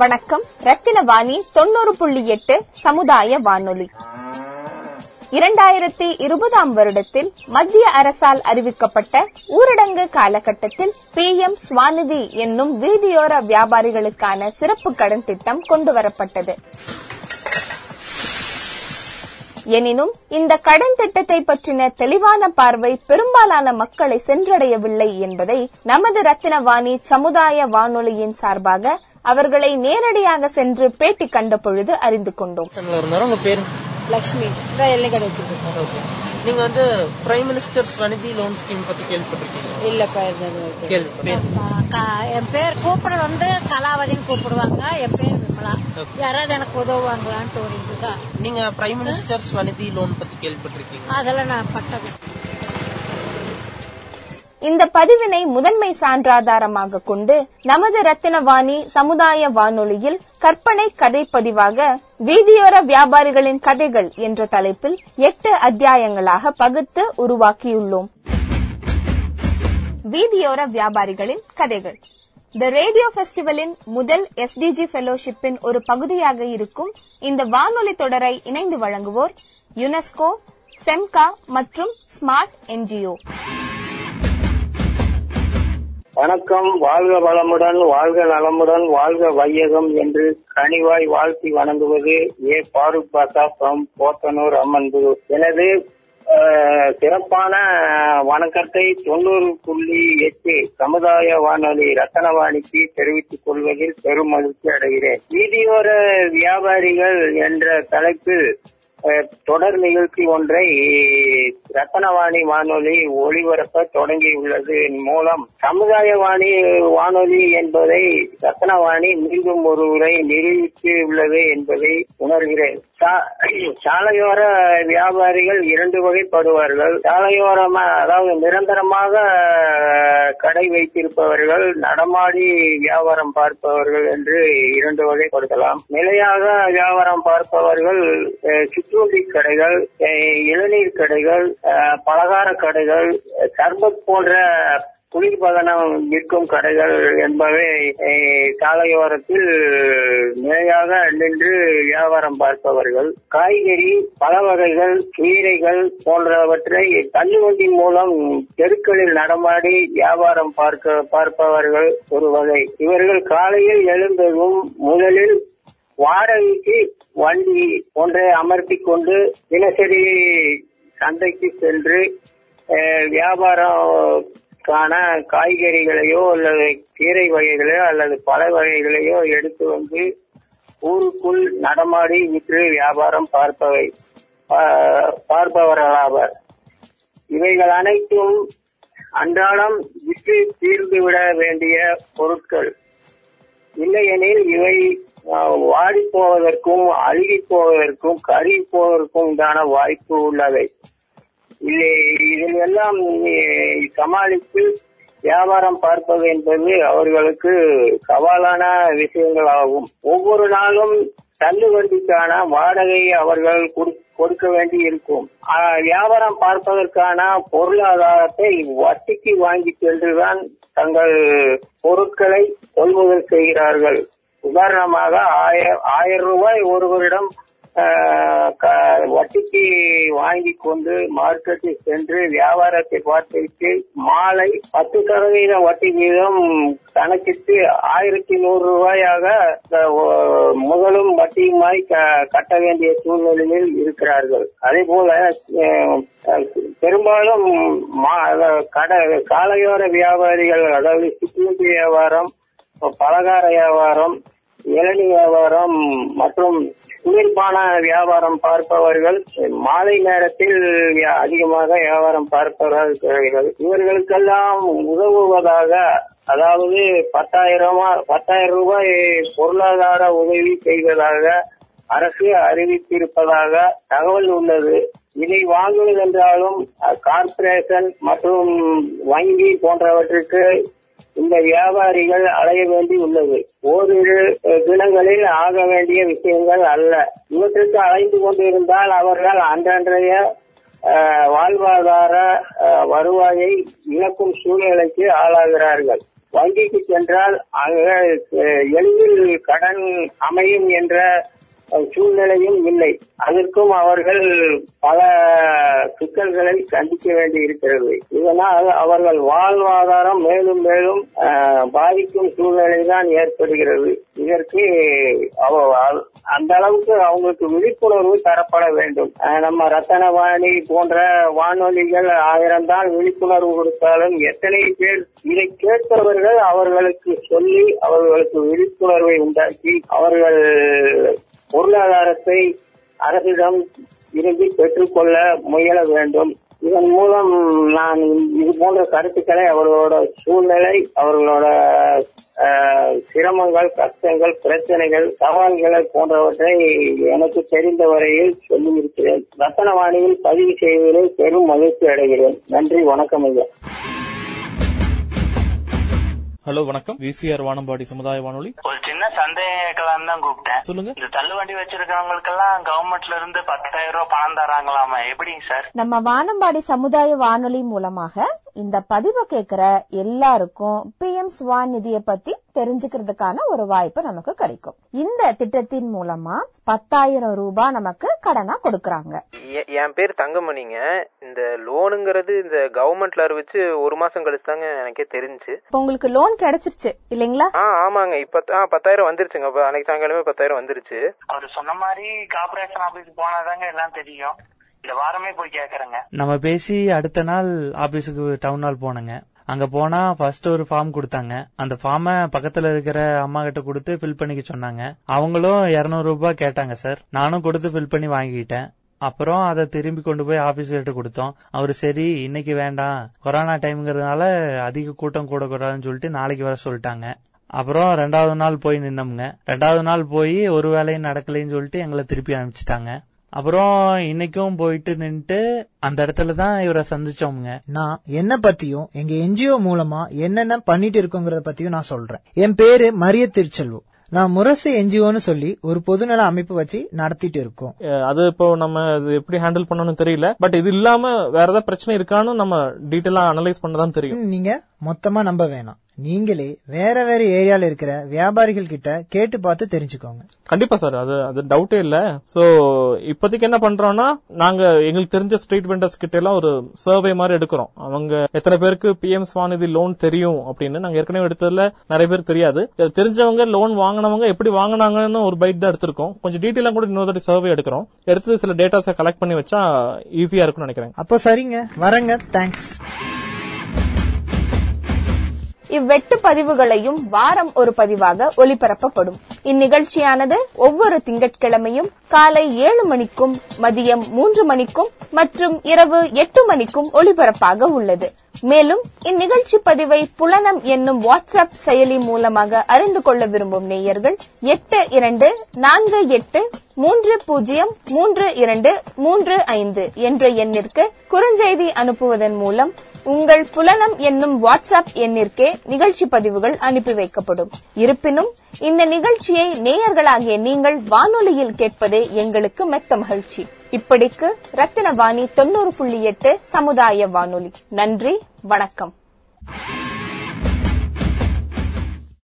வணக்கம். ரத்தினவாணி தொண்ணூறு புள்ளி எட்டு சமுதாய வானொலி. இரண்டாயிரத்தி இருபதாம் வருடத்தில் மத்திய அரசால் அறிவிக்கப்பட்ட ஊரடங்கு காலகட்டத்தில் பி எம் ஸ்வாநிதி என்னும் வீதியோர வியாபாரிகளுக்கான சிறப்பு கடன் திட்டம் கொண்டுவரப்பட்டது. எனினும் இந்த கடன் திட்டத்தை பற்றின தெளிவான பார்வை பெரும்பாலான மக்களை சென்றடையவில்லை என்பதை நமது ரத்தினவாணி சமுதாய வானொலியின் சார்பாக அவர்களை நேரடியாக சென்று பேட்டி கண்ட பொழுது அறிந்து கொண்டோம். உங்க பேரு? ஓகே. நீங்க வந்து prime minister Svanidhi loan scheme பத்தி கேள்விப்பட்டிருக்கீங்க இல்லப்பா இது கேள்வி க- என் பேர் கூப்பிட வந்து கலாவதின்னு கூப்பிடுவாங்க. என் பேர் விமலா. யாராவது எனக்கு உதவுவாங்களான்ட்டு ஒரு இதுதான் நீங்க பிரைம் மினிஸ்டர் ஸ்வநிதி லோன் பத்தி கேள்விப்பட்டிருக்கீங்க அதெல்லாம் நான் பட்டது. இந்த பதிவினை முதன்மை சான்றாதாரமாக கொண்டு நமது ரத்தினவாணி சமுதாய வானொலியில் கற்பனை கதை பதிவாக வீதியோர வியாபாரிகளின் கதைகள் என்ற தலைப்பில் எட்டு அத்தியாயங்களாக பகுத்து உருவாக்கியுள்ளோம். வீதியோர வியாபாரிகளின் கதைகள். த ரேடியோ பெஸ்டிவலின் முதல் எஸ்டிஜி ஃபெலோஷிப்பின் ஒரு பகுதியாக இருக்கும் இந்த வானொலி தொடரை இணைந்து வழங்குவோர் யுனெஸ்கோ செம்கா மற்றும் ஸ்மார்ட் என்ஜிஓ. வணக்கம் வாழ்க வளமுடன் வாழ்க நலமுடன் வாழ்க வையகம் என்று கனிவாய் வாழ்த்தி வணங்குவது ஏ. பாரூக் பாசா ஃப்ரம் போத்தனூர் அம்மன்புரு எனது சிறப்பான வணக்கத்தை தொண்ணூறு புள்ளி எட்டு சமுதாய வானொலி ரத்தனவாணிக்கு தெரிவித்துக் கொள்வதில் பெரும் மகிழ்ச்சி அடைகிறேன். வீதியோர வியாபாரிகள் என்ற தலைப்பில் தொடர் நிகழ்ச்சி ஒன்றை ரத்தனவாணி வானொலி ஒளிபரப்ப தொடங்கியுள்ளது மூலம். சமுதாய வாணி வானொலி என்பதை ரத்தனவாணி மீண்டும் ஒரு நிரூபித்து உள்ளது என்பதை உணர்கிறேன். சாலையோர வியாபாரிகள் இரண்டு வகைப்படுவார்கள். சாலையோரமா அதாவது நிரந்தரமாக கடை வைத்திருப்பவர்கள் நடமாடி வியாபாரம் பார்ப்பவர்கள் என்று இரண்டு வகைப்படுத்தலாம் நிலையாக வியாபாரம் பார்ப்பவர்கள் அஹ், சிற்றுண்டி கடைகள் இளநீர் கடைகள் பலகார கடைகள் சர்பத் போன்ற குளிர்பதனம் விற்கும் கடைகள் என்பவை சாலையோரத்தில் நிலையாக நின்று வியாபாரம் பார்ப்பவர்கள். காய்கறி பல வகைகள் கீரைகள் போன்றவற்றை தள்ளுவண்டி மூலம் தெருக்களில் நடமாடி வியாபாரம் பார்க்க பார்ப்பவர்கள் ஒரு வகை. இவர்கள் காலையில் எழுந்ததும் முதலில் வாடகைக்கு வண்டி ஒன்றை அமர்த்திக் கொண்டு தினசரி சந்தைக்கு சென்று வியாபாரம் அதற்கான காய்கறிகளையோ அல்லது கீரை வகைகளையோ அல்லது பழ வகைகளையோ எடுத்து வந்து ஊருக்குள் நடமாடி விற்று வியாபாரம் பார்ப்பவை. பார்ப்பவர்களாவர். இவைகள் அனைத்தும் அன்றாடம் விற்று தீர்ந்துவிட வேண்டிய பொருட்கள். இல்லையெனில் இவை வாடி போவதற்கும் அழுகி போவதற்கும் கருகி போவதற்கும் உண்டான வாய்ப்பு உள்ளவை. இதில் எல்லாம் சமாளித்து வியாபாரம் பார்ப்பது என்பது அவர்களுக்கு சவாலான விஷயங்கள் ஆகும் ஒவ்வொரு நாளும் தள்ளுவண்டிக்கான வாடகையை அவர்கள் கொடு- கொடுக்க வேண்டி இருக்கும் வியாபாரம் பார்ப்பதற்கான பொருளாதாரத்தை வட்டிக்கு வாங்கி சென்றுதான் தங்கள் பொருட்களை கொள்முதல் செய்கிறார்கள். உதாரணமாக ஆய- ஆயிரம் ரூபாய் ஒருவரிடம் வட்டிக்கு வாங்கி கொண்டு மார்க்கெட்டில் சென்று வியாபாரத்தை பார்த்துவிட்டு மாலை பத்து சதவீத வட்டி வீதம் கணக்கிட்டு ஆயிரத்தி நூறு ரூபாயாக முதலும் வட்டியுமாய் க- கட்ட வேண்டிய சூழ்நிலையில் இருக்கிறார்கள். அதே போல பெரும்பாலும் மா- கடை காலையோர வியாபாரிகள் அதாவது சிற்றுண்டி வியாபாரம் பலகார வியாபாரம் இளநீ வியாபாரம் மற்றும் குளிர்பான வியாபாரம் பார்ப்பவர்கள் மாலை நேரத்தில் அதிகமாக வியாபாரம் பார்ப்பவர்கள் இவர்களுக்கெல்லாம் உதவுவதாக அதாவது பத்தாயிரமா பத்தாயிரம் ரூபாய் பொருளாதார உதவி செய்வதாக அரசு அறிவித்திருப்பதாக தகவல் உள்ளது. இதை வாங்குவதென்றாலும் கார்பரேஷன் கார்ப்பரேஷன் மற்றும் வங்கி போன்றவற்றுக்கு இந்த வியாபாரிகள் அலைய வேண்டி உள்ளது. ஓரிரு தினங்களில் ஆக வேண்டிய விஷயங்கள் அல்ல. இவற்றுக்கு அலைந்து கொண்டிருந்தால் அவர்கள் அன்றன்றைய வாழ்வாதார வருவாயை இழக்கும் சூழ்நிலைக்கு ஆளாகிறார்கள். வங்கிக்கு சென்றால் அங்க எளிதில் கடன் அமையும் என்ற சூழ்நிலையும் இல்லை. அதற்கும் அவர்கள் பல சிக்கல்களை சந்திக்க வேண்டி இருக்கிறது இதனால் அவர்கள் வாழ்வாதாரம் மேலும் மேலும் அஹ், பாதிக்கும் சூழ்நிலை தான் ஏற்படுகிறது. இதற்கு அவ- அந்த அளவுக்கு அவங்களுக்கு விழிப்புணர்வு தரப்பட வேண்டும். நம்ம ரத்தனவாணி போன்ற வானொலிகள் ஆயிரம் தான் விழிப்புணர்வு கொடுத்தாலும் எத்தனை பேர் இதை கேட்பவர்கள் அவர்களுக்கு சொல்லி அவர்களுக்கு விழிப்புணர்வை உண்டாக்கி அவர்கள் பொருளாதாரத்தை அரசிடம் இருந்து பெற்றுக்கொள்ள முயல வேண்டும். இதன் மூலம் நான் இது போன்ற கருத்துக்களை அவர்களோட சூழ்நிலை அவர்களோட சிரமங்கள் கஷ்டங்கள் பிரச்சனைகள் சவால்களை போன்றவற்றை எனக்கு தெரிந்த வரையில் சொல்லியிருக்கிறேன். ரத்தனவாணியில் பதிவு செய்வதில் பெரும் மகிழ்ச்சி அடைகிறேன். நன்றி வணக்கம் ஐயா. ஹலோ வணக்கம். விசிஆர் வானம்பாடி சமுதாய வானொலி. ஒரு சின்ன சந்தேகம் தான் கூப்பிட்டேன். சொல்லுங்க. இந்த தள்ளுவண்டி வச்சிருக்கவங்களுக்கெல்லாம் கவர்மெண்ட்ல இருந்து பத்தாயிரம் ரூபாய் பணம் தராங்களாமா. எப்படிங்க சார்? நம்ம வானம்பாடி சமுதாய வானொலி மூலமாக இந்த பதிவை கேக்குற எல்லாருக்கும் பிஎம் ஸ்வான் நிதியை பத்தி தெரிஞ்சுக்கிறதுக்கான ஒரு வாய்ப்பு நமக்கு கிடைக்கும். இந்த திட்டத்தின் மூலமா பத்தாயிரம் ரூபாய் நமக்கு கடனா கொடுக்கறாங்க. என் பேர் தங்கமணிங்க. இந்த லோனுங்கிறது இந்த கவர்மெண்ட்ல அறிவிச்சு ஒரு மாசம் கழிச்சு தாங்க எனக்கே தெரிஞ்சு. உங்களுக்கு லோன் கிடைச்சிருச்சு இல்லைங்களா? ஆ ஆமாங்க. இப்ப ஆ பத்தாயிரம் வந்துருச்சுங்க. இப்ப அன்னைக்கு சாயங்காலமே பத்தாயிரம் வந்துருச்சு. அவர் சொன்ன மாதிரி கார்பரேஷன் ஆபீஸ் போனாதாங்க எல்லாம் தெரியும். இந்த வாரமே போய் கேக்குறேங்க. நம்ம பேசி அடுத்த நாள் ஆபீஸுக்கு டவுன் ஹால் போனேங்க. அங்க போனா ஃபர்ஸ்ட் ஒரு ஃபார்ம் கொடுத்தாங்க. அந்த ஃபார்ம பக்கத்துல இருக்கிற அம்மா கிட்ட கொடுத்து ஃபில் பண்ணிக்க சொன்னாங்க. அவங்களும் 200 ரூபாய் கேட்டாங்க சார் நானும் கொடுத்து ஃபில் பண்ணி வாங்கிக்கிட்டேன். அப்புறம் அதை திரும்பி கொண்டு போய் ஆபீஸ்கிட்ட கொடுத்தோம். அவர் சரி இன்னைக்கு வேண்டாம். கொரோனா டைம்ங்கிறதுனால அதிக கூட்டம் கூட கூடாதுன்னு சொல்லிட்டு நாளைக்கு வர சொல்லிட்டாங்க. அப்புறம் ரெண்டாவது நாள் போய் நின்னோம்ங்க. ரெண்டாவது நாள் போய் ஒரு வேலையும் நடக்கலைன்னு சொல்லிட்டு எங்களை திருப்பி அனுப்பிச்சிட்டாங்க. அப்புறம் இன்னைக்கும் போயிட்டு நின்னுட்டு அந்த இடத்துல தான் இவரை சந்திச்சோம்ங்க. நான் என்ன பத்தியும் எங்க என்ஜிஓ மூலமா என்னென்ன பண்ணிட்டு இருக்கோங்கறத பத்தியும் நான் சொல்றேன். என் பேரு மரிய திருச்செல்வம் நான் முரசு என்ஜிஓன்னு சொல்லி ஒரு பொதுநல அமைப்பு வச்சு நடத்திட்டு இருக்கோம். அது இப்போ நம்ம எப்படி ஹேண்டில் பண்ணணும்னு தெரியல. பட் இது இல்லாம வேற ஏதாவது பிரச்சனை இருக்கான்னு நம்ம டீட்டெயிலா அனலைஸ் பண்ணதான் தெரியும். நீங்க மொத்தமா நம்ப வேணாம். நீங்களே வேற வேற ஏரியால இருக்கிற வியாபாரிகள் கிட்ட கேட்டு பார்த்து தெரிஞ்சுக்கோங்க. கண்டிப்பா சார். அது அது டவுட்டே இல்ல. சோ இப்போதைக்கு என்ன பண்றோம்னா நாங்க எங்களுக்கு தெரிஞ்ச ஸ்ட்ரீட் வெண்டர்ஸ் கிட்ட எல்லாம் ஒரு சர்வே மாதிரி எடுக்கிறோம். அவங்க எத்தனை பேருக்கு பிஎம் ஸ்வாநிதி லோன் தெரியும் அப்படின்னு நாங்க ஏற்கனவே எடுத்ததுல நிறைய பேர் தெரியாது. தெரிஞ்சவங்க லோன் வாங்கினவங்க எப்படி வாங்கினாங்கன்னு ஒரு பைட் தான் எடுத்திருக்கோம். கொஞ்சம் டீட்டெயிலா கூட இன்னொரு தாட்டி சர்வே எடுக்கிறோம். எடுத்து சில டேட்டாஸை கலெக்ட் பண்ணி வச்சா ஈஸியா இருக்கும்னு நினைக்கிறேன். அப்போ சரிங்க. வரேங்க. தேங்க்ஸ் இவ்வெட்டு பதிவுகளையும் வாரம் ஒரு பதிவாக ஒளிபரப்பப்படும். இந்நிகழ்ச்சியானது ஒவ்வொரு திங்கட்கிழமையும் காலை ஏழு மணிக்கும் மதியம் மூன்று மணிக்கும் மற்றும் இரவு எட்டு மணிக்கும் ஒளிபரப்பாக உள்ளது. மேலும் இந்நிகழ்ச்சி பதிவை புலனம் என்னும் வாட்ஸ்அப் செயலி மூலமாக அறிந்து கொள்ள விரும்பும் நேயர்கள் எட்டு இரண்டு நான்கு எட்டு மூன்று பூஜ்ஜியம் மூன்று இரண்டு மூன்று ஐந்து என்ற எண்ணிற்கு குறுஞ்செய்தி அனுப்புவதன் மூலம் உங்கள் புலனம் என்னும் வாட்ஸ்அப் எண்ணிற்கே நிகழ்ச்சி பதிவுகள் அனுப்பி வைக்கப்படும். இருப்பினும் இந்த நிகழ்ச்சியை நேயர்களாகிய நீங்கள் வானொலியில் கேட்பதே எங்களுக்கு மெத்த மகிழ்ச்சி. இப்படிக்கு ரத்தினவாணி தொண்ணூறு புள்ளி எட்டு சமுதாய வானொலி. நன்றி வணக்கம்.